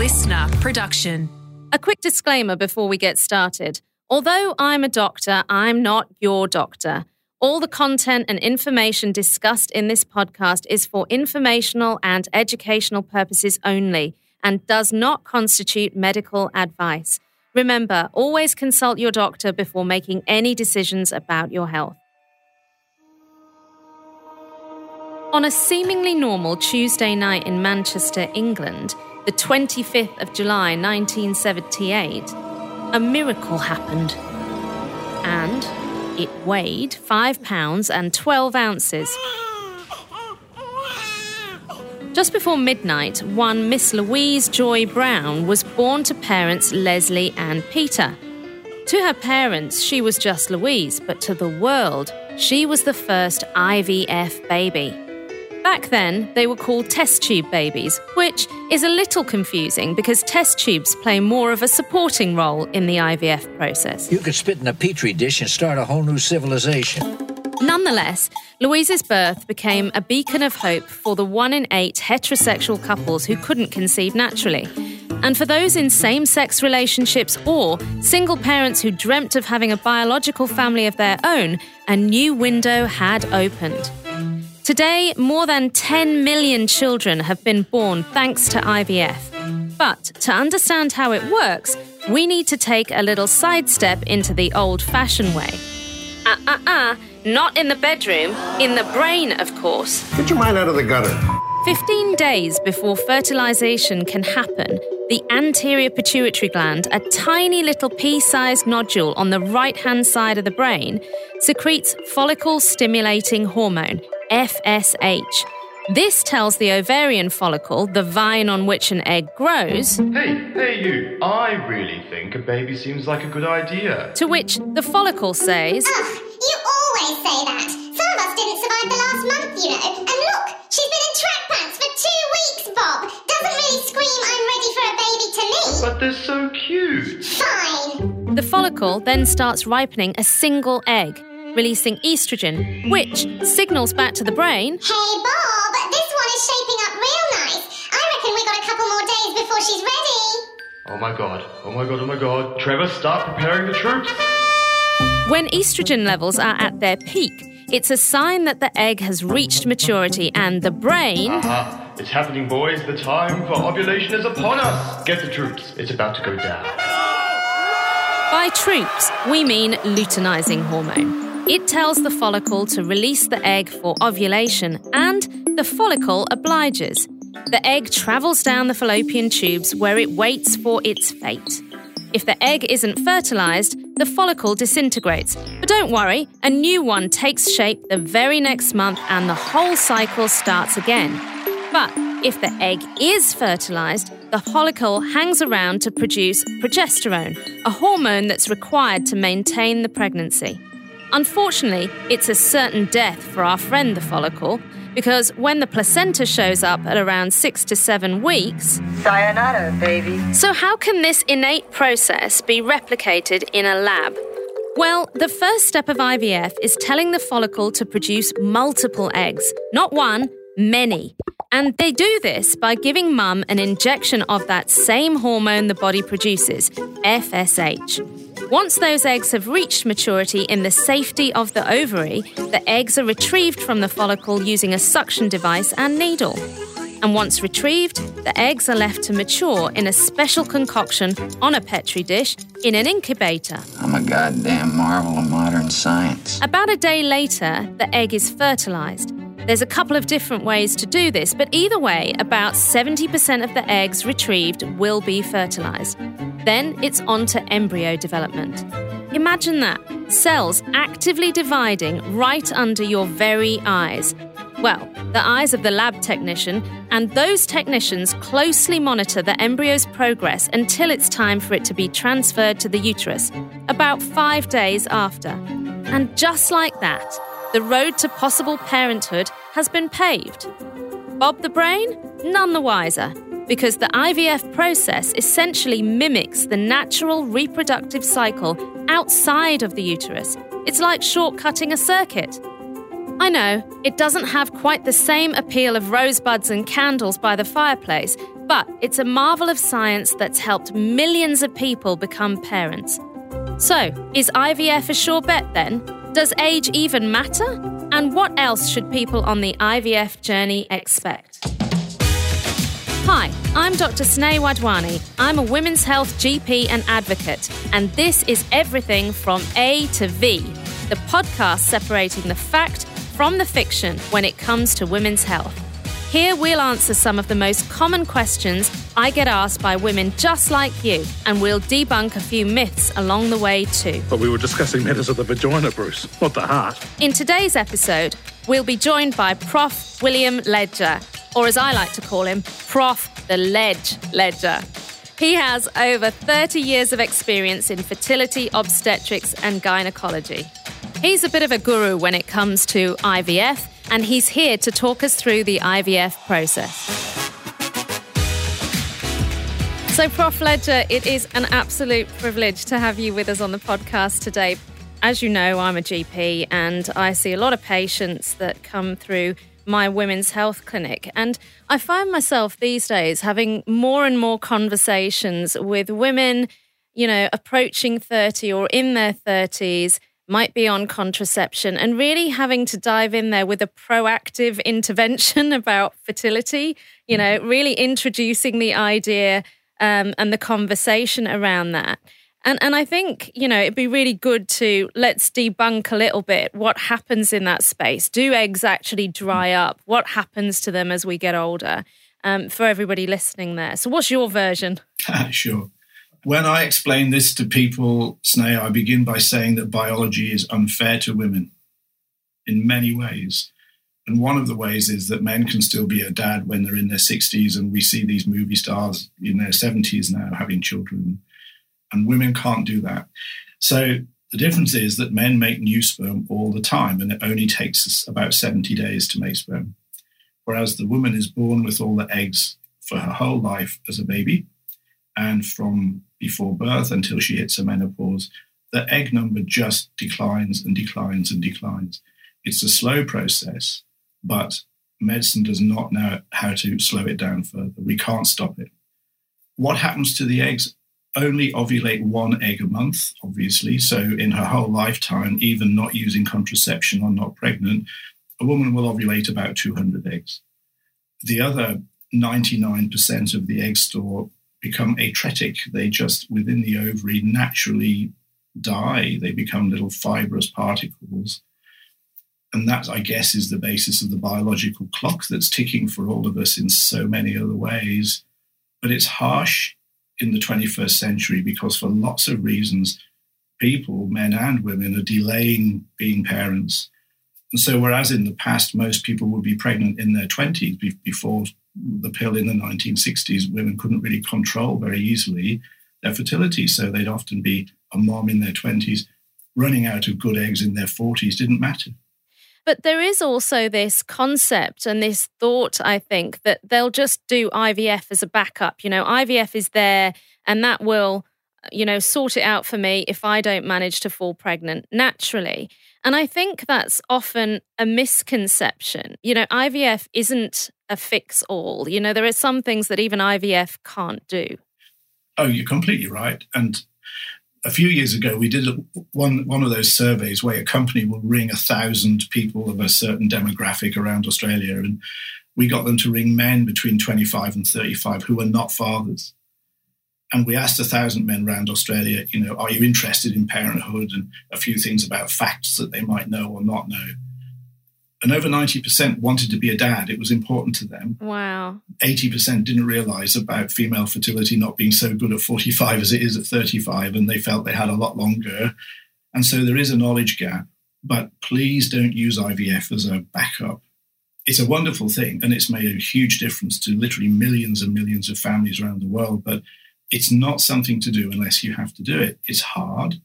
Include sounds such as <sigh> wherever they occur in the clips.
listener production. A quick disclaimer before we get started. Although I'm a doctor, I'm not your doctor. All the content and information discussed in this podcast is for informational and educational purposes only and does not constitute medical advice. Remember, always consult your doctor before making any decisions about your health. On a seemingly normal Tuesday night in Manchester, England, the 25th of July 1978, a miracle happened. And it weighed 5 pounds and 12 ounces. Just before midnight, one Miss Louise Joy Brown was born to parents Leslie and Peter. To her parents, she was just Louise, but to the world, she was the first IVF baby. Back then, they were called test tube babies, which is a little confusing because test tubes play more of a supporting role in the IVF process. You could spit in a petri dish and start a whole new civilization. Nonetheless, Louise's birth became a beacon of hope for the one in eight heterosexual couples who couldn't conceive naturally. And for those in same sex relationships or single parents who dreamt of having a biological family of their own, a new window had opened. Today, more than 10 million children have been born thanks to IVF. But to understand how it works, we need to take a little sidestep into the old fashioned way. Ah, uh, ah, uh, ah, uh, not in the bedroom, in the brain, of course. Get your mind out of the gutter. 15 days before fertilization can happen, the anterior pituitary gland, a tiny little pea sized nodule on the right hand side of the brain, secretes follicle stimulating hormone, FSH. This tells the ovarian follicle, the vine on which an egg grows. Hey, hey, you, I really think a baby seems like a good idea. To which the follicle says, Ugh, you always say that. Some of us didn't survive the last month, you know. And look, she's been in track pants for two weeks, Bob. Doesn't really scream, I'm ready for a baby to me. But they're so cute. Fine. The follicle then starts ripening a single egg releasing estrogen, which signals back to the brain Hey, Bob, this one is shaping up real nice. I reckon we got a couple more days before she's ready. Oh my god, oh my god, oh my god. Trevor, start preparing the troops. When estrogen levels are at their peak, it's a sign that the egg has reached maturity and the brain. Aha, it's happening, boys. The time for ovulation is upon us. Get the troops, it's about to go down. By troops, we mean luteinizing hormone. It tells the follicle to release the egg for ovulation, and the follicle obliges. The egg travels down the fallopian tubes where it waits for its fate. If the egg isn't fertilized, the follicle disintegrates. But don't worry, a new one takes shape the very next month and the whole cycle starts again. But if the egg is fertilized, the follicle hangs around to produce progesterone, a hormone that's required to maintain the pregnancy. Unfortunately, it's a certain death for our friend the follicle because when the placenta shows up at around six to seven weeks. Sayonara, baby. So, how can this innate process be replicated in a lab? Well, the first step of IVF is telling the follicle to produce multiple eggs, not one, many. And they do this by giving mum an injection of that same hormone the body produces, FSH. Once those eggs have reached maturity in the safety of the ovary, the eggs are retrieved from the follicle using a suction device and needle. And once retrieved, the eggs are left to mature in a special concoction on a petri dish in an incubator. I'm a goddamn marvel of modern science. About a day later, the egg is fertilized. There's a couple of different ways to do this, but either way, about 70% of the eggs retrieved will be fertilized. Then it's on to embryo development. Imagine that cells actively dividing right under your very eyes. Well, the eyes of the lab technician, and those technicians closely monitor the embryo's progress until it's time for it to be transferred to the uterus, about five days after. And just like that, the road to possible parenthood has been paved. Bob the Brain? None the wiser, because the IVF process essentially mimics the natural reproductive cycle outside of the uterus. It's like shortcutting a circuit. I know, it doesn't have quite the same appeal of rosebuds and candles by the fireplace, But it's a marvel of science that's helped millions of people become parents. So, is IVF a sure bet then? Does age even matter? And what else should people on the IVF journey expect? Hi, I'm Dr. Sneh Wadhwani. I'm a women's health GP and advocate, and this is everything from A to V, the podcast separating the fact from the fiction when it comes to women's health. Here we'll answer some of the most common questions I get asked by women just like you, and we'll debunk a few myths along the way too. But we were discussing matters of the vagina, Bruce, not the heart. In today's episode, we'll be joined by Prof. William Ledger, or as I like to call him, Prof. the Ledge Ledger. He has over 30 years of experience in fertility, obstetrics, and gynecology. He's a bit of a guru when it comes to IVF and he's here to talk us through the IVF process. So, Prof. Ledger, it is an absolute privilege to have you with us on the podcast today. As you know, I'm a GP and I see a lot of patients that come through my women's health clinic. And I find myself these days having more and more conversations with women, you know, approaching 30 or in their 30s might be on contraception and really having to dive in there with a proactive intervention <laughs> about fertility, you know, really introducing the idea um, and the conversation around that. And, and I think, you know, it'd be really good to let's debunk a little bit what happens in that space. Do eggs actually dry up? What happens to them as we get older? Um, for everybody listening there. So, what's your version? <laughs> sure. When I explain this to people, Sneh, I begin by saying that biology is unfair to women in many ways. And one of the ways is that men can still be a dad when they're in their 60s, and we see these movie stars in their 70s now having children, and women can't do that. So the difference is that men make new sperm all the time, and it only takes about 70 days to make sperm. Whereas the woman is born with all the eggs for her whole life as a baby, and from before birth until she hits her menopause, the egg number just declines and declines and declines. It's a slow process, but medicine does not know how to slow it down further. We can't stop it. What happens to the eggs? Only ovulate one egg a month, obviously. So, in her whole lifetime, even not using contraception or not pregnant, a woman will ovulate about 200 eggs. The other 99% of the egg store become atretic. They just, within the ovary, naturally die. They become little fibrous particles. And that, I guess, is the basis of the biological clock that's ticking for all of us in so many other ways. But it's harsh in the 21st century because, for lots of reasons, people, men and women, are delaying being parents. And so, whereas in the past, most people would be pregnant in their 20s before the pill in the 1960s, women couldn't really control very easily their fertility. So they'd often be a mom in their 20s running out of good eggs in their 40s, didn't matter. But there is also this concept and this thought, I think, that they'll just do IVF as a backup. You know, IVF is there and that will, you know, sort it out for me if I don't manage to fall pregnant naturally. And I think that's often a misconception. You know, IVF isn't a fix all. You know, there are some things that even IVF can't do. Oh, you're completely right. And a few years ago, we did one one of those surveys where a company will ring a thousand people of a certain demographic around Australia, and we got them to ring men between 25 and 35 who are not fathers. And we asked a thousand men around Australia, you know, are you interested in parenthood, and a few things about facts that they might know or not know and over 90% wanted to be a dad. It was important to them. Wow. 80% didn't realize about female fertility not being so good at 45 as it is at 35, and they felt they had a lot longer. And so there is a knowledge gap. But please don't use IVF as a backup. It's a wonderful thing, and it's made a huge difference to literally millions and millions of families around the world. But it's not something to do unless you have to do it. It's hard.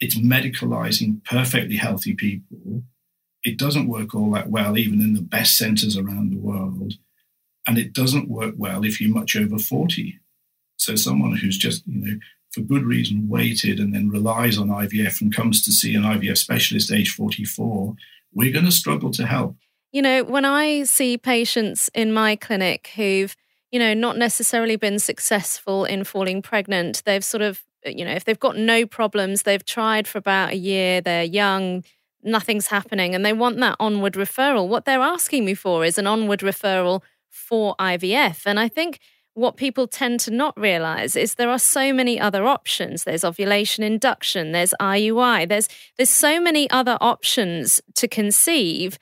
It's medicalizing perfectly healthy people it doesn't work all that well, even in the best centers around the world. And it doesn't work well if you're much over 40. So someone who's just, you know, for good reason waited and then relies on IVF and comes to see an IVF specialist age 44, we're going to struggle to help. You know, when I see patients in my clinic who've you know, not necessarily been successful in falling pregnant. They've sort of, you know, if they've got no problems, they've tried for about a year, they're young, nothing's happening, and they want that onward referral. What they're asking me for is an onward referral for IVF. And I think what people tend to not realize is there are so many other options there's ovulation induction there's IUI there's there's so many other options to conceive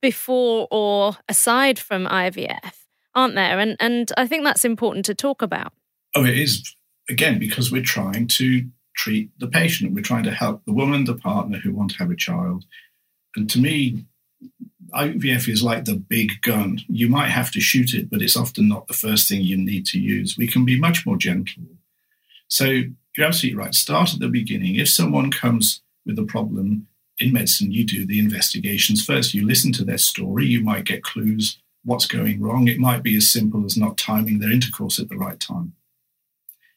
before or aside from IVF aren't there and and I think that's important to talk about oh it is again because we're trying to treat the patient we're trying to help the woman the partner who want to have a child and to me IVF is like the big gun. You might have to shoot it, but it's often not the first thing you need to use. We can be much more gentle. So you're absolutely right. Start at the beginning. If someone comes with a problem in medicine, you do the investigations first. You listen to their story. You might get clues what's going wrong. It might be as simple as not timing their intercourse at the right time.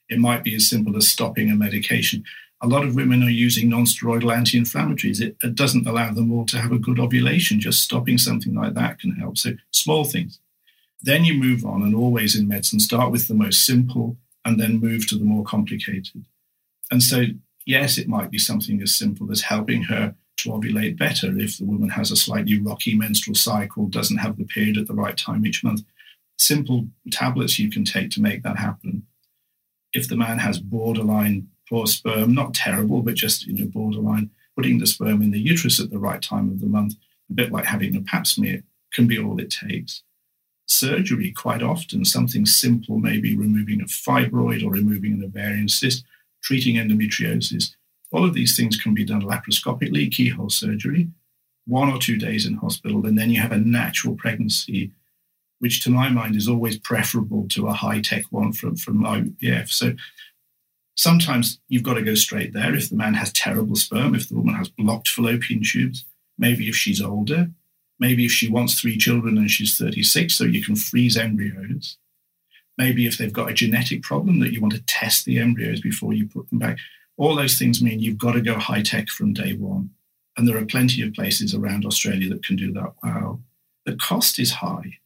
It might be as simple as stopping a medication a lot of women are using non-steroidal anti-inflammatories. It, it, doesn't allow them all to have a good ovulation. Just stopping something like that can help. So small things. Then you move on, and always in medicine, start with the most simple and then move to the more complicated. And so, yes, it might be something as simple as helping her to ovulate better if the woman has a slightly rocky menstrual cycle, doesn't have the period at the right time each month. Simple tablets you can take to make that happen. If the man has borderline poor sperm, not terrible, but just you know borderline. Putting the sperm in the uterus at the right time of the month, a bit like having a pap smear, can be all it takes. Surgery, quite often, something simple, maybe removing a fibroid or removing an ovarian cyst, treating endometriosis. All of these things can be done laparoscopically, keyhole surgery, one or two days in hospital, and then you have a natural pregnancy, which to my mind is always preferable to a high tech one from, from IVF. So Sometimes you've got to go straight there if the man has terrible sperm, if the woman has blocked fallopian tubes, maybe if she's older, maybe if she wants three children and she's 36, so you can freeze embryos. Maybe if they've got a genetic problem that you want to test the embryos before you put them back. All those things mean you've got to go high tech from day one. And there are plenty of places around Australia that can do that well. The cost is high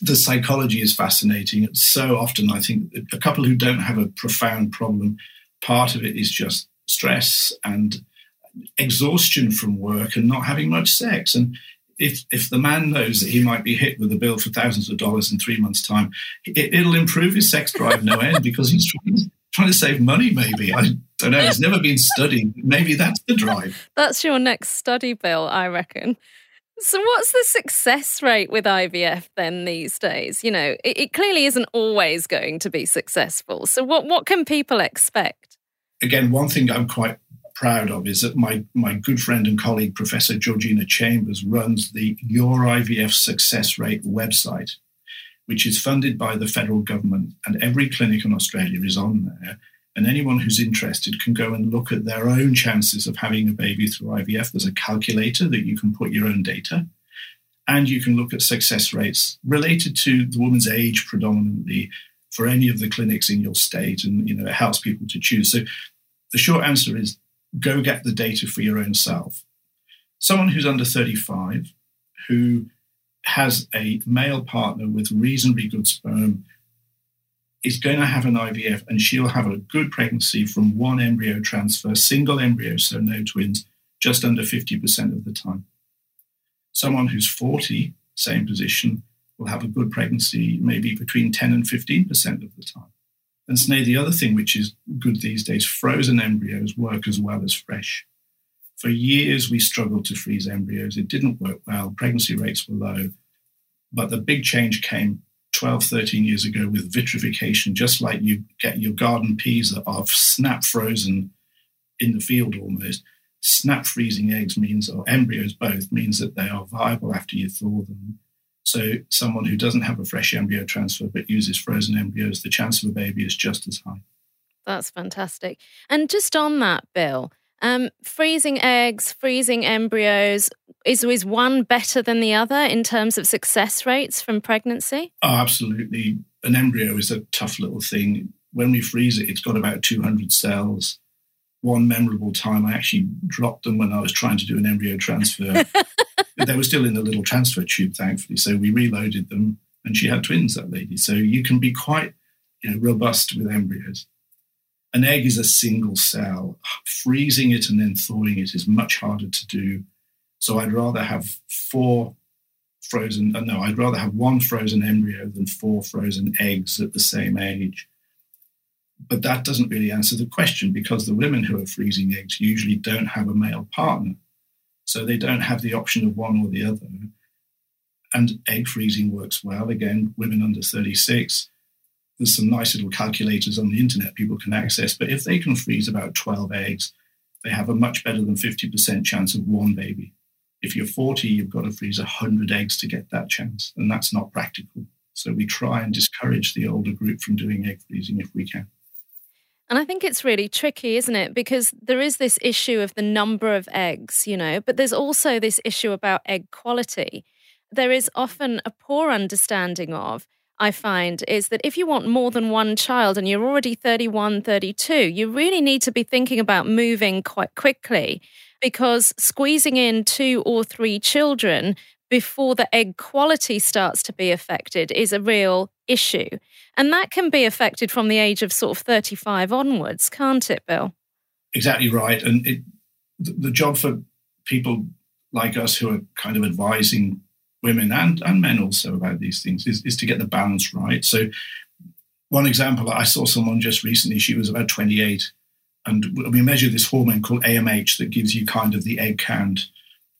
the psychology is fascinating. So often, I think a couple who don't have a profound problem, part of it is just stress and exhaustion from work and not having much sex. And if if the man knows that he might be hit with a bill for thousands of dollars in three months' time, it, will improve his sex drive no end because he's trying, trying to save money. Maybe I don't know. It's never been studied. Maybe that's the drive. That's your next study, Bill. I reckon. So, what's the success rate with IVF then these days? You know, it, it, clearly isn't always going to be successful. So, what, what can people expect? Again, one thing I'm quite proud of is that my, my good friend and colleague, Professor Georgina Chambers, runs the Your IVF Success Rate website, which is funded by the federal government. And every clinic in Australia is on there. And anyone who's interested can go and look at their own chances of having a baby through IVF. There's a calculator that you can put your own data. And you can look at success rates related to the woman's age predominantly for any of the clinics in your state. And you know, it helps people to choose. So the short answer is go get the data for your own self. Someone who's under 35, who has a male partner with reasonably good sperm is going to have an IVF and she'll have a good pregnancy from one embryo transfer, single embryo, so no twins, just under 50% of the time. Someone who's 40, same position, will have a good pregnancy maybe between 10 and 15% of the time. And Sneh, the other thing which is good these days, frozen embryos work as well as fresh. For years, we struggled to freeze embryos. It didn't work well. Pregnancy rates were low. But the big change came 12, 13 years ago with vitrification, just like you get your garden peas that are snap frozen in the field almost. Snap freezing eggs means, or embryos both, means that they are viable after you thaw them. So, someone who doesn't have a fresh embryo transfer but uses frozen embryos, the chance of a baby is just as high. That's fantastic. And just on that, Bill, um, freezing eggs, freezing embryos, is, is one better than the other in terms of success rates from pregnancy? Oh, absolutely. An embryo is a tough little thing. When we freeze it, it's got about 200 cells. One memorable time, I actually dropped them when I was trying to do an embryo transfer. <laughs> they were still in the little transfer tube, thankfully. So we reloaded them And she had twins, that lady. So you can be quite you know, robust with embryos. An egg is a single cell. Freezing it and then thawing it is much harder to do. So I'd rather have four frozen, uh, no, I'd rather have one frozen embryo than four frozen eggs at the same age. But that doesn't really answer the question because the women who are freezing eggs usually don't have a male partner. So they don't have the option of one or the other. And egg freezing works well. Again, women under 36, there's some nice little calculators on the internet people can access. But if they can freeze about 12 eggs, they have a much better than 50% chance of one baby. If you're 40, you've got to freeze 100 eggs to get that chance. And that's not practical. So we try and discourage the older group from doing egg freezing if we can. And I think it's really tricky, isn't it? Because there is this issue of the number of eggs, you know, but there's also this issue about egg quality. There is often a poor understanding of, I find, is that if you want more than one child and you're already 31, 32, you really need to be thinking about moving quite quickly because squeezing in two or three children before the egg quality starts to be affected is a real issue. And that can be affected from the age of sort of 35 onwards, can't it, Bill? Exactly right. And it, the job for people like us who are kind of advising women and, and men also about these things is, is to get the balance right. So, one example, I saw someone just recently, she was about 28, and we measure this hormone called AMH that gives you kind of the egg count.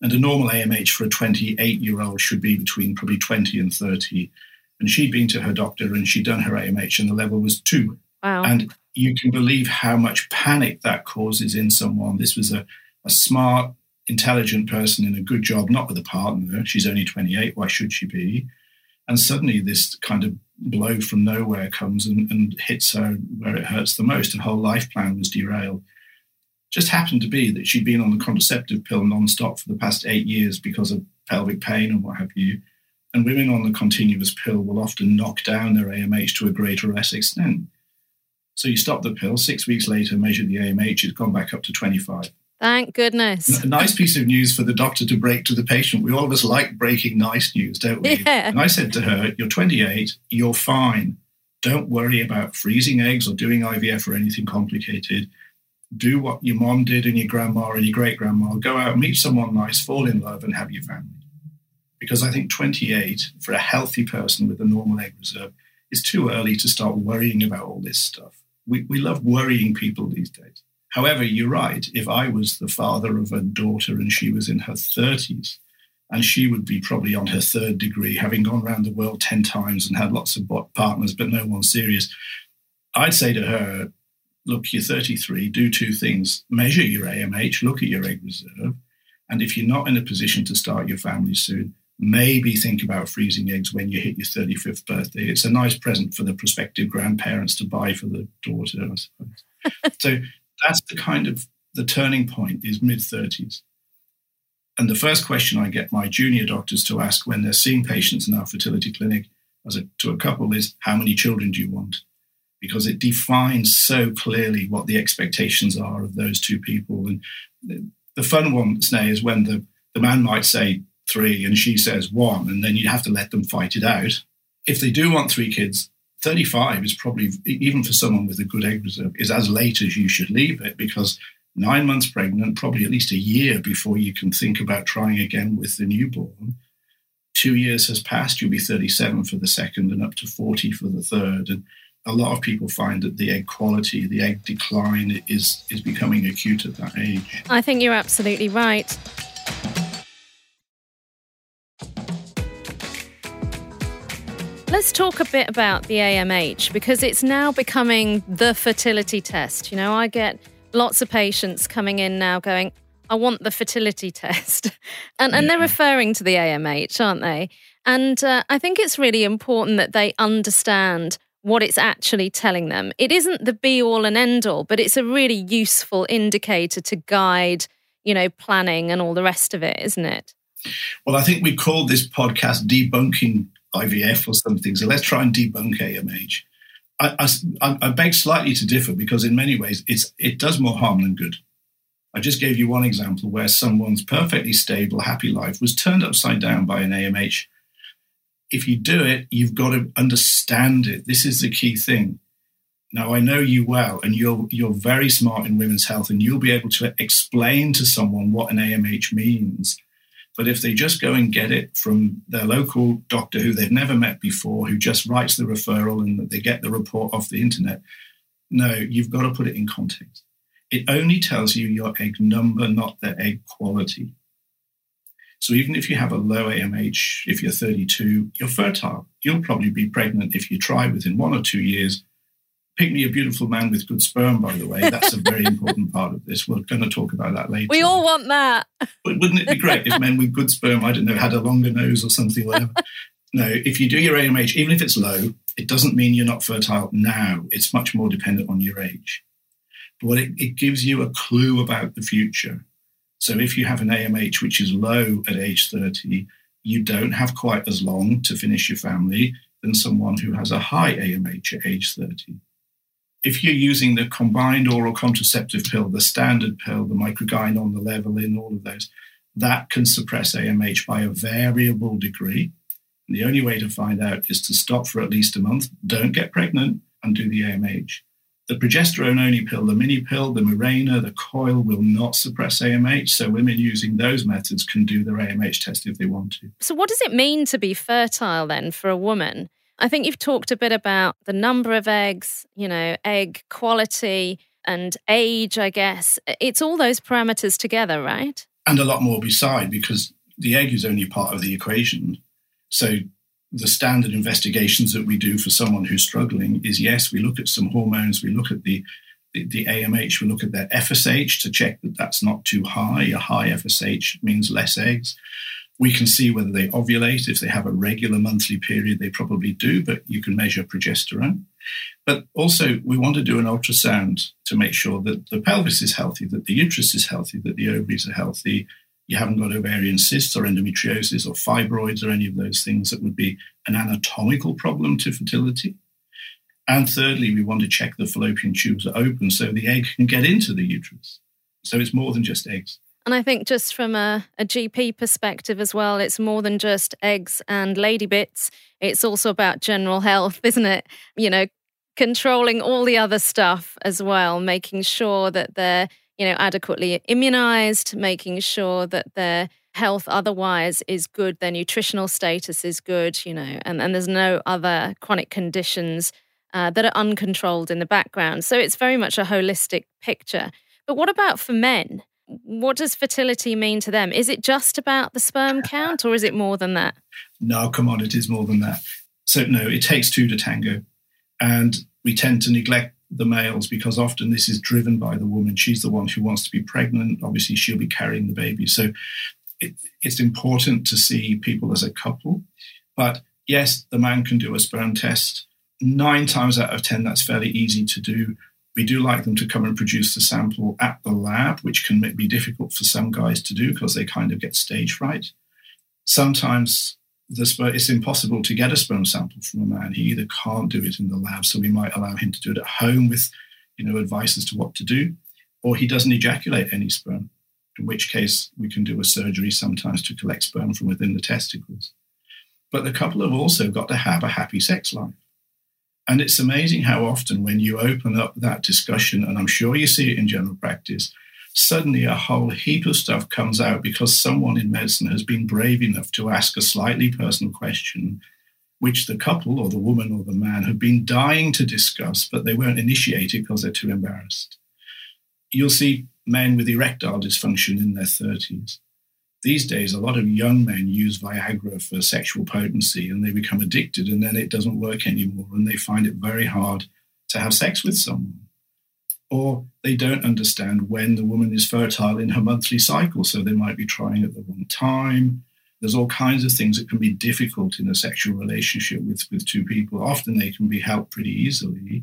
And a normal AMH for a 28 year old should be between probably 20 and 30. And she'd been to her doctor and she'd done her AMH, and the level was two. Wow. And you can believe how much panic that causes in someone. This was a, a smart, intelligent person in a good job, not with a partner. She's only 28. Why should she be? And suddenly, this kind of blow from nowhere comes and, and hits her where it hurts the most. Her whole life plan was derailed. Just happened to be that she'd been on the contraceptive pill nonstop for the past eight years because of pelvic pain and what have you. And women on the continuous pill will often knock down their AMH to a greater or less extent. So you stop the pill, six weeks later, measure the AMH, it's gone back up to 25. Thank goodness. A nice piece of news for the doctor to break to the patient. We all of us like breaking nice news, don't we? Yeah. And I said to her, You're 28, you're fine. Don't worry about freezing eggs or doing IVF or anything complicated. Do what your mom did and your grandma and your great grandma. Go out, meet someone nice, fall in love, and have your family because I think 28 for a healthy person with a normal egg reserve is too early to start worrying about all this stuff. We, we love worrying people these days. However, you're right. If I was the father of a daughter and she was in her 30s, and she would be probably on her third degree, having gone around the world 10 times and had lots of partners, but no one serious, I'd say to her, Look, you're 33, do two things measure your AMH, look at your egg reserve. And if you're not in a position to start your family soon, maybe think about freezing eggs when you hit your 35th birthday. It's a nice present for the prospective grandparents to buy for the daughter, I suppose. <laughs> so that's the kind of the turning point is mid 30s. And the first question I get my junior doctors to ask when they're seeing patients in our fertility clinic as a, to a couple is, How many children do you want? Because it defines so clearly what the expectations are of those two people. And the, the fun one, Sneh, is when the, the man might say, three and she says one, and then you have to let them fight it out. If they do want three kids, 35 is probably, even for someone with a good egg reserve, is as late as you should leave it because nine months pregnant, probably at least a year before you can think about trying again with the newborn. Two years has passed, you'll be 37 for the second and up to 40 for the third. And a lot of people find that the egg quality, the egg decline is, is becoming acute at that age. I think you're absolutely right. Let's talk a bit about the AMH because it's now becoming the fertility test. You know, I get lots of patients coming in now going, I want the fertility <laughs> test. and, and they're referring to the AMH, aren't they? And uh, I think it's really important that they understand what it's actually telling them. It isn't the be all and end all, but it's a really useful indicator to guide, you know, planning and all the rest of it, isn't it? Well, I think we called this podcast Debunking IVF or something. So let's try and debunk AMH. I, I, I, beg slightly to differ because in many ways it's it does more harm than good. I just gave you one example where someone's perfectly stable, happy life was turned upside down by an AMH. if you do it, you've got to understand it. This is the key thing. Now I know you well, and you're you're very smart in women's health, and you'll be able to explain to someone what an AMH means. But if they just go and get it from their local doctor who they've never met before, who just writes the referral and they get the report off the internet, no, you've got to put it in context. It only tells you your egg number, not the egg quality. So even if you have a low AMH, if you're 32, you're fertile. You'll probably be pregnant if you try within one or two years pick me a beautiful man with good sperm, by the way. That's a very important part of this. We're going to talk about that later. We all want that. But wouldn't it be great if men with good sperm, I don't know, had a longer nose or something, whatever? no, if you do your AMH, even if it's low, it doesn't mean you're not fertile now. It's much more dependent on your age. But it, it gives you a clue about the future. So if you have an AMH which is low at age 30, you don't have quite as long to finish your family than someone who has a high AMH at age 30 if you're using the combined oral contraceptive pill, the standard pill, the microgynon, the Levlen, all of those, that can suppress AMH by a variable degree. And the only way to find out is to stop for at least a month, don't get pregnant, and do the AMH. The progesterone only pill, the mini pill, the Mirena, the coil will not suppress AMH. So women using those methods can do their AMH test if they want to. So, what does it mean to be fertile then for a woman? I think you've talked a bit about the number of eggs, you know, egg quality and age, I guess. It's all those parameters together, right? And a lot more beside, because the egg is only part of the equation. So the standard investigations that we do for someone who's struggling is yes, we look at some hormones, we look at the the, AMH, we look at their FSH to check that that's not too high. A high FSH means less eggs. We can see whether they ovulate. If they have a regular monthly period, they probably do, but you can measure progesterone. But also, we want to do an ultrasound to make sure that the pelvis is healthy, that the uterus is healthy, that the ovaries are healthy. You haven't got ovarian cysts or endometriosis or fibroids or any of those things that would be an anatomical problem to fertility. And thirdly, we want to check the fallopian tubes are open so the egg can get into the uterus. So it's more than just eggs. And I think just from a, a, GP perspective as well, it's more than just eggs and lady bits. It's also about general health, <laughs> isn't it? You know, controlling all the other stuff as well, making sure that they're, you know, adequately immunized, making sure that their health otherwise is good, their nutritional status is good, you know, and, and there's no other chronic conditions uh, that are uncontrolled in the background. So it's very much a holistic picture. But what about for men? What does fertility mean to them? Is it just about the sperm count or is it more than that? No, come on, it is more than that. So, no, it takes two to tango. And we tend to neglect the males because often this is driven by the woman. She's the one who wants to be pregnant. Obviously, she'll be carrying the baby. So, it, it's important to see people as a couple. But yes, the man can do a sperm test. Nine times out of 10, that's fairly easy to do. We do like them to come and produce the sample at the lab, which can be difficult for some guys to do because they kind of get stage fright. Sometimes sperm, it's impossible to get a sperm sample from a man. He either can't do it in the lab, so we might allow him to do it at home with, you know, advice as to what to do, or he doesn't ejaculate any sperm, in which case we can do a surgery sometimes to collect sperm from within the testicles. But the couple have also got to have a happy sex life. And it's amazing how often, when you open up that discussion, and I'm sure you see it in general practice, suddenly a whole heap of stuff comes out because someone in medicine has been brave enough to ask a slightly personal question, which the couple or the woman or the man have been dying to discuss, but they won't initiate it because they're too embarrassed. You'll see men with erectile dysfunction in their 30s these days, a lot of young men use Viagra for sexual potency and they become addicted, and then it doesn't work anymore, and they find it very hard to have sex with someone. Or they don't understand when the woman is fertile in her monthly cycle, so they might be trying at the wrong time. There's all kinds of things that can be difficult in a sexual relationship with, with two people. Often they can be helped pretty easily.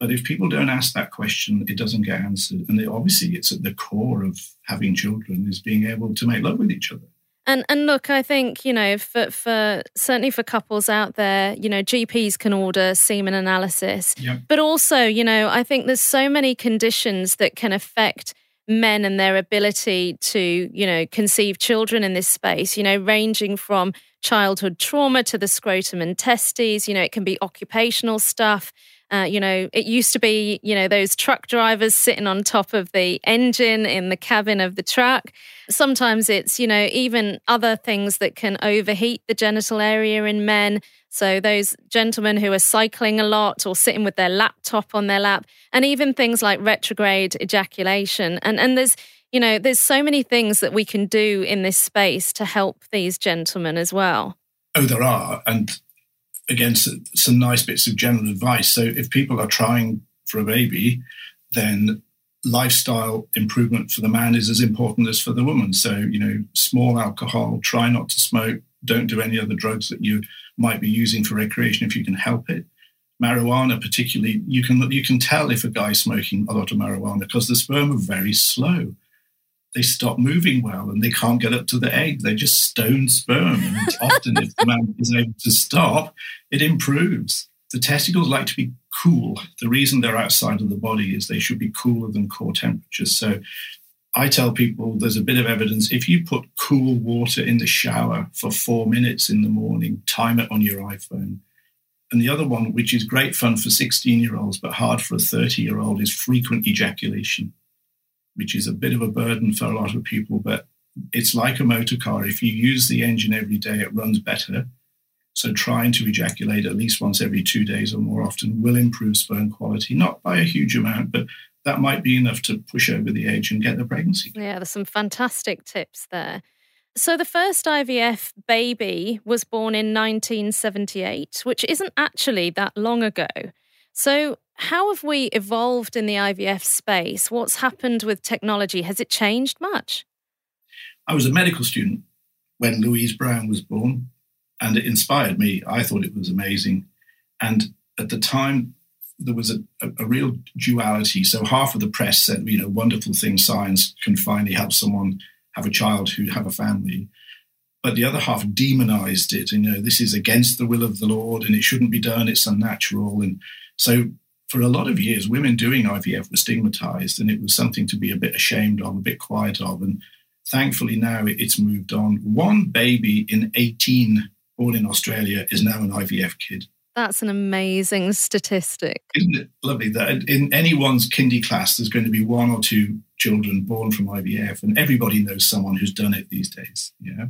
But if people don't ask that question, it doesn't get answered. And they, obviously, it's at the core of having children is being able to make love with each other. And and look, I think you know, for for certainly for couples out there, you know, GPs can order semen analysis, yep. but also, you know, I think there's so many conditions that can affect men and their ability to, you know, conceive children in this space, you know, ranging from childhood trauma to the scrotum and testes, you know, it can be occupational stuff. Uh, you know, it used to be, you know, those truck drivers sitting on top of the engine in the cabin of the truck. Sometimes it's, you know, even other things that can overheat the genital area in men. So those gentlemen who are cycling a lot or sitting with their laptop on their lap, and even things like retrograde ejaculation. And and there's you know there's so many things that we can do in this space to help these gentlemen as well. Oh, there are, and again, some nice bits of general advice. So if people are trying for a baby, then lifestyle improvement for the man is as important as for the woman. So, you know, small alcohol, try not to smoke, don't do any other drugs that you might be using for recreation if you can help it. Marijuana, particularly, you can you can tell if a guy's smoking a lot of marijuana because the sperm are very slow. They stop moving well and they can't get up to the egg. They're just stone sperm. And often, if the man is able to stop, it improves. The testicles like to be cool. The reason they're outside of the body is they should be cooler than core temperatures. So I tell people there's a bit of evidence if you put cool water in the shower for four minutes in the morning, time it on your iPhone. And the other one, which is great fun for 16 year olds, but hard for a 30 year old, is frequent ejaculation, which is a bit of a burden for a lot of people. But it's like a motor car. If you use the engine every day, it runs better. So trying to ejaculate at least once every two days or more often will improve sperm quality, not by a huge amount, but that might be enough to push over the edge and get the pregnancy. Yeah, there's some fantastic tips there. So, the first IVF baby was born in 1978, which isn't actually that long ago. So, how have we evolved in the IVF space? What's happened with technology? Has it changed much? I was a medical student when Louise Brown was born, and it inspired me. I thought it was amazing. And at the time, there was a, a, a, real duality. So half of the press said, you know, wonderful thing, science can finally help someone have a child who have a family. But the other half demonized it. You know, this is against the will of the Lord and it shouldn't be done. It's unnatural. And so for a lot of years, women doing IVF were stigmatized and it was something to be a bit ashamed of, a bit quiet of. And thankfully now it's moved on. One baby in 18 born in Australia is now an IVF kid. That's an amazing statistic. Isn't it lovely that in anyone's kindy class, there's going to be one or two children born from IVF, and everybody knows someone who's done it these days. Yeah.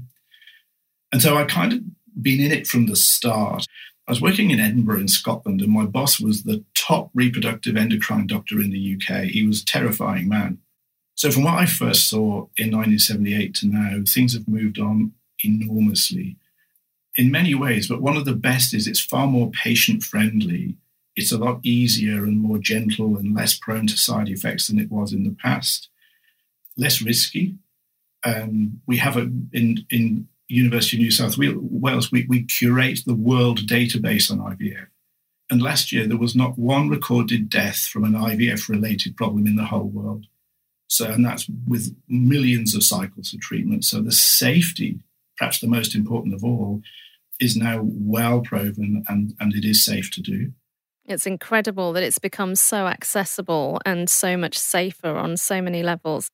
And so I kind of been in it from the start. I was working in Edinburgh in Scotland, and my boss was the top reproductive endocrine doctor in the UK. He was a terrifying man. So, from what I first saw in 1978 to now, things have moved on enormously in many ways, but one of the best is it's far more patient friendly. It's a lot easier and more gentle and less prone to side effects than it was in the past. Less risky. Um, we have a in in University of New South Wales we, we curate the world database on IVF, and last year there was not one recorded death from an IVF related problem in the whole world. So, and that's with millions of cycles of treatment. So the safety, perhaps the most important of all, is now well proven and, and it is safe to do. It's incredible that it's become so accessible and so much safer on so many levels.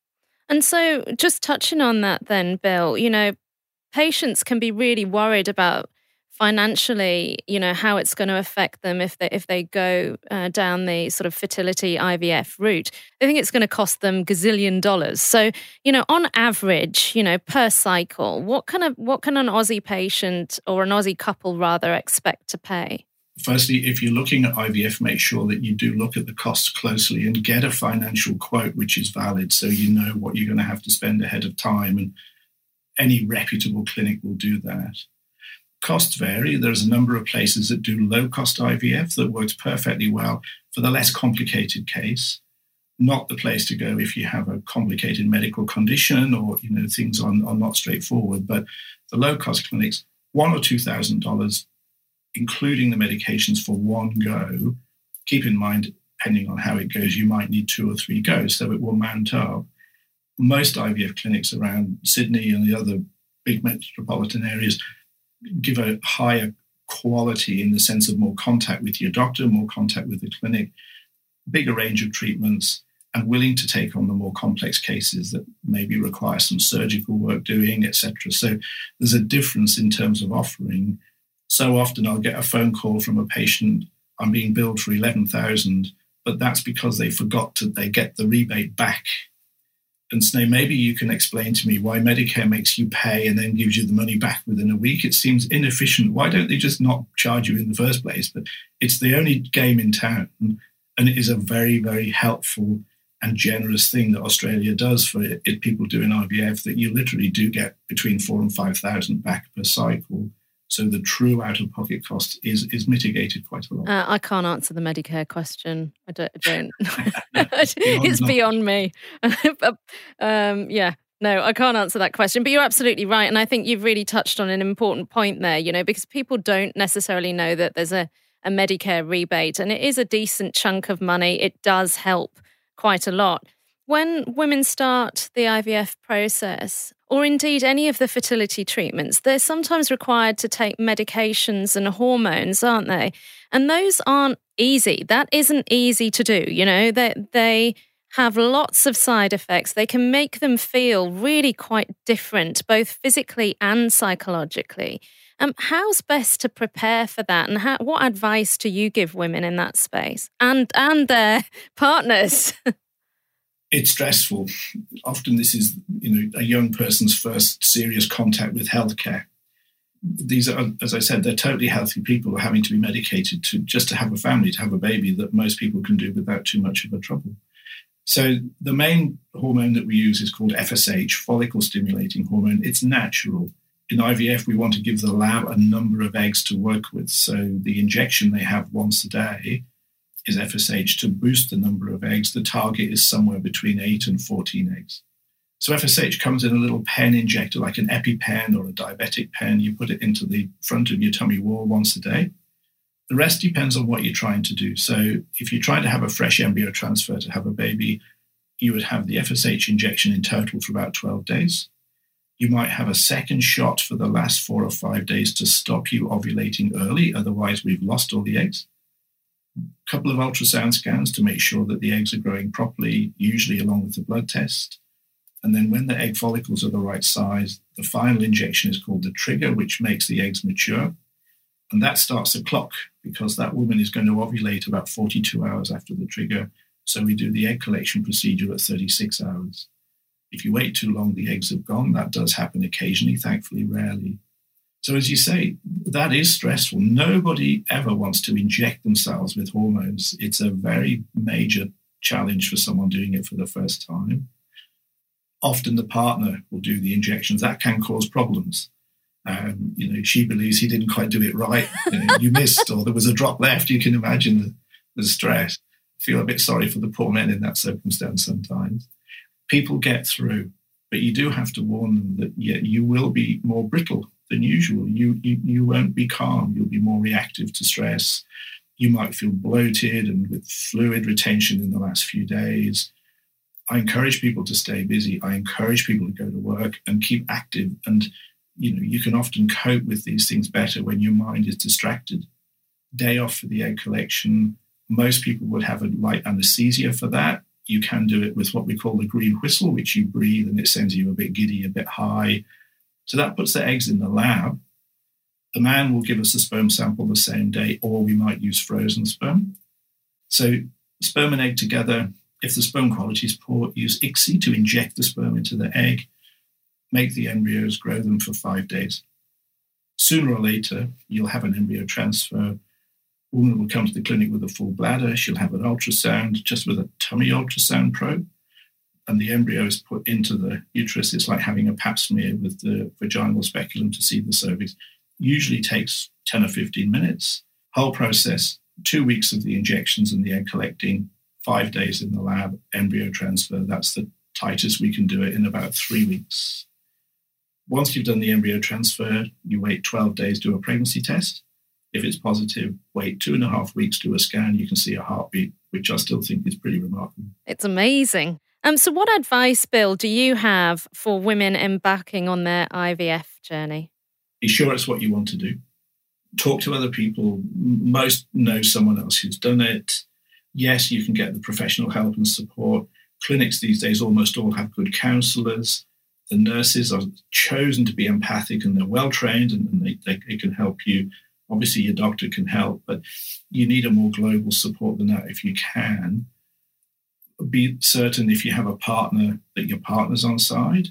And so, just touching on that, then, Bill, you know, patients can be really worried about financially, you know, how it's going to affect them if they if they go uh, down the sort of fertility IVF route. They think it's going to cost them gazillion dollars. So, you know, on average, you know, per cycle, what kind of what can an Aussie patient or an Aussie couple rather expect to pay? Firstly, if you're looking at IVF, make sure that you do look at the costs closely and get a financial quote which is valid so you know what you're going to have to spend ahead of time. And any reputable clinic will do that. Costs vary. There's a number of places that do low cost IVF that works perfectly well for the less complicated case. Not the place to go if you have a complicated medical condition or you know things are, are not straightforward. But the low cost clinics, one or two thousand dollars, including the medications for one go. Keep in mind, depending on how it goes, you might need two or three goes, so it will mount up. Most IVF clinics around Sydney and the other big metropolitan areas give a higher quality in the sense of more contact with your doctor, more contact with the clinic, bigger range of treatments, and willing to take on the more complex cases that maybe require some surgical work doing, etc. So there's a difference in terms of offering. So often I'll get a phone call from a patient, I'm being billed for 11,000, but that's because they forgot that they get the rebate back. And so maybe you can explain to me why Medicare makes you pay and then gives you the money back within a week. It seems inefficient. Why don't they just not charge you in the first place? But it's the only game in town, and it is a very, very helpful and generous thing that Australia does for it, it, people doing IVF that you literally do get between four and five thousand back per cycle. So the true out-of-pocket cost is is mitigated quite a lot. Uh, I can't answer the Medicare question. I don't. I don't. <laughs> <laughs> it's beyond me. <laughs> um, yeah, no, I can't answer that question. But you're absolutely right, and I think you've really touched on an important point there. You know, because people don't necessarily know that there's a a Medicare rebate, and it is a decent chunk of money. It does help quite a lot. When women start the IVF process, or indeed any of the fertility treatments, they're sometimes required to take medications and hormones, aren't they? And those aren't easy. That isn't easy to do. You know, they, they have lots of side effects. They can make them feel really quite different, both physically and psychologically. Um, how's best to prepare for that, and how, what advice do you give women in that space and and their <laughs> partners? <laughs> it's stressful. Often, this is you know a young person's first serious contact with healthcare. These are, as I said, they're totally healthy people having to be medicated to just to have a family, to have a baby that most people can do without too much of a trouble. So the main hormone that we use is called FSH, follicle stimulating hormone. It's natural in IVF, we want to give the lab a number of eggs to work with. So the injection they have once a day is FSH to boost the number of eggs. The target is somewhere between 8 and 14 eggs. So FSH comes in a little pen injector, like an EpiPen or a diabetic pen. You put it into the front of your tummy wall once a day. The rest depends on what you're trying to do. So if you're trying to have a fresh embryo transfer to have a baby, you would have the FSH injection in total for about 12 days. You might have a second shot for the last four or five days to stop you ovulating early. Otherwise, we've lost all the eggs. A couple of ultrasound scans to make sure that the eggs are growing properly, usually along with the blood test. And then, when the egg follicles are the right size, the final injection is called the trigger, which makes the eggs mature. And that starts the clock because that woman is going to ovulate about 42 hours after the trigger. So we do the egg collection procedure at 36 hours. If you wait too long, the eggs have gone. That does happen occasionally, thankfully, rarely. So, as you say, that is stressful. Nobody ever wants to inject themselves with hormones. It's a very major challenge for someone doing it for the first time. Often the partner will do the injections. That can cause problems. Um, you know, she believes he didn't quite do it right. You, know, you missed, or there was a drop left. You can imagine the, the stress. I feel a bit sorry for the poor men in that circumstance sometimes people get through, but you do have to warn them that yeah, you will be more brittle than usual. You, you, you won't be calm. You'll be more reactive to stress. You might feel bloated and with fluid retention in the last few days. I encourage people to stay busy. I encourage people to go to work and keep active. And you know, you can often cope with these things better when your mind is distracted. Day off for the egg collection. Most people would have a light anesthesia for that you can do it with what we call the green whistle, which you breathe and it sends you a bit giddy, a bit high. So that puts the eggs in the lab. The man will give us a sperm sample the same day, or we might use frozen sperm. So sperm and egg together. If the sperm quality is poor, use ICSI to inject the sperm into the egg, make the embryos, grow them for five days. Sooner or later, you'll have an embryo transfer woman will come to the clinic with a full bladder. She'll have an ultrasound just with a tummy ultrasound probe. And the embryo is put into the uterus. It's like having a pap smear with the vaginal speculum to see the cervix. Usually takes 10 or 15 minutes. Whole process, two weeks of the injections and the egg collecting, five days in the lab, embryo transfer. That's the tightest we can do it in about three weeks. Once you've done the embryo transfer, you wait 12 days, do a pregnancy test. If it's positive, wait two and a half weeks, do a scan, you can see a heartbeat, which I still think is pretty remarkable. It's amazing. Um, so, what advice, Bill, do you have for women embarking on their IVF journey? Be sure it's what you want to do. Talk to other people. Most know someone else who's done it. Yes, you can get the professional help and support. clinics these days almost all have good counselors. The nurses are chosen to be empathic and they're well trained and, they, they, they can help you. Obviously, your doctor can help, but you need a more global support than that if you can. Be certain if you have a partner that your partner's on side.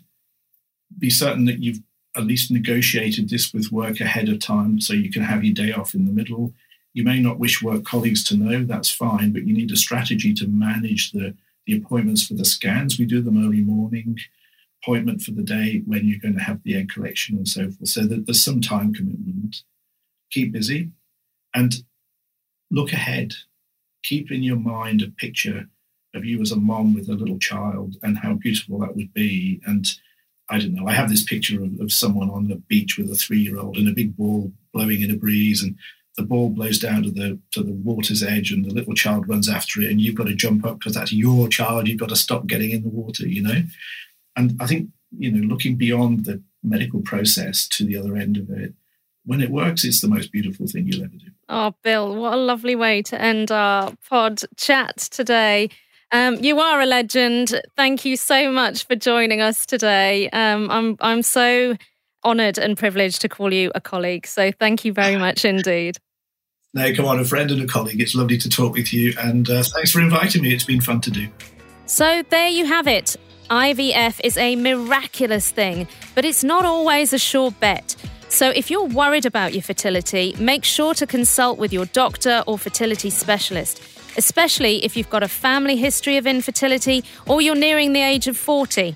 Be certain that you've at least negotiated this with work ahead of time so you can have your day off in the middle. You may not wish work colleagues to know, that's fine, but you need a strategy to manage the, the appointments for the scans. We do them early morning, appointment for the day when you're going to have the egg collection and so forth. So that there's some time commitment. Keep busy and look ahead. Keep in your mind a picture of you as a mom with a little child and how beautiful that would be. And I don't know, I have this picture of, of someone on the beach with a three year old and a big ball blowing in a breeze and the ball blows down to the to the water's edge and the little child runs after it and you've got to jump up because that's your child you've got to stop getting in the water you know? And i think you know looking beyond the medical process to the other end of it when it works it's the most beautiful thing you'll ever do. Oh bill what a lovely way to end our pod chat today um, you are a legend. Thank you so much for joining us today. Um, I'm I'm so honoured and privileged to call you a colleague. So thank you very much indeed. <laughs> No, come on, a friend and a colleague. It's lovely to talk with you, and uh, thanks for inviting me. It's been fun to do. So there you have it. IVF is a miraculous thing, but it's not always a sure bet. So if you're worried about your fertility, make sure to consult with your doctor or fertility specialist especially if you've got a family history of infertility or you're nearing the age of 40.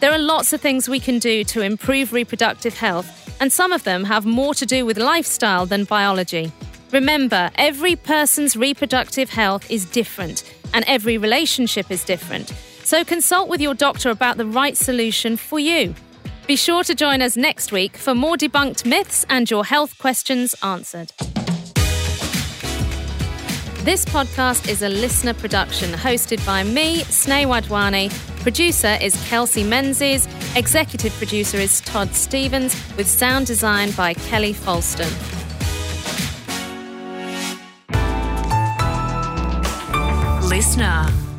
There are lots of things we can do to improve reproductive health, and some of them have more to do with lifestyle than biology. Remember, every person's reproductive health is different, and every relationship is different. So consult with your doctor about the right solution for you. Be sure to join us next week for more debunked myths and your health questions answered. This podcast is a LiSTNR production hosted by me, Sneh Wadhwani. Producer is Kelsey Menzies. Executive producer is Todd Stevens, with sound design by Kelly Falston. LiSTNR.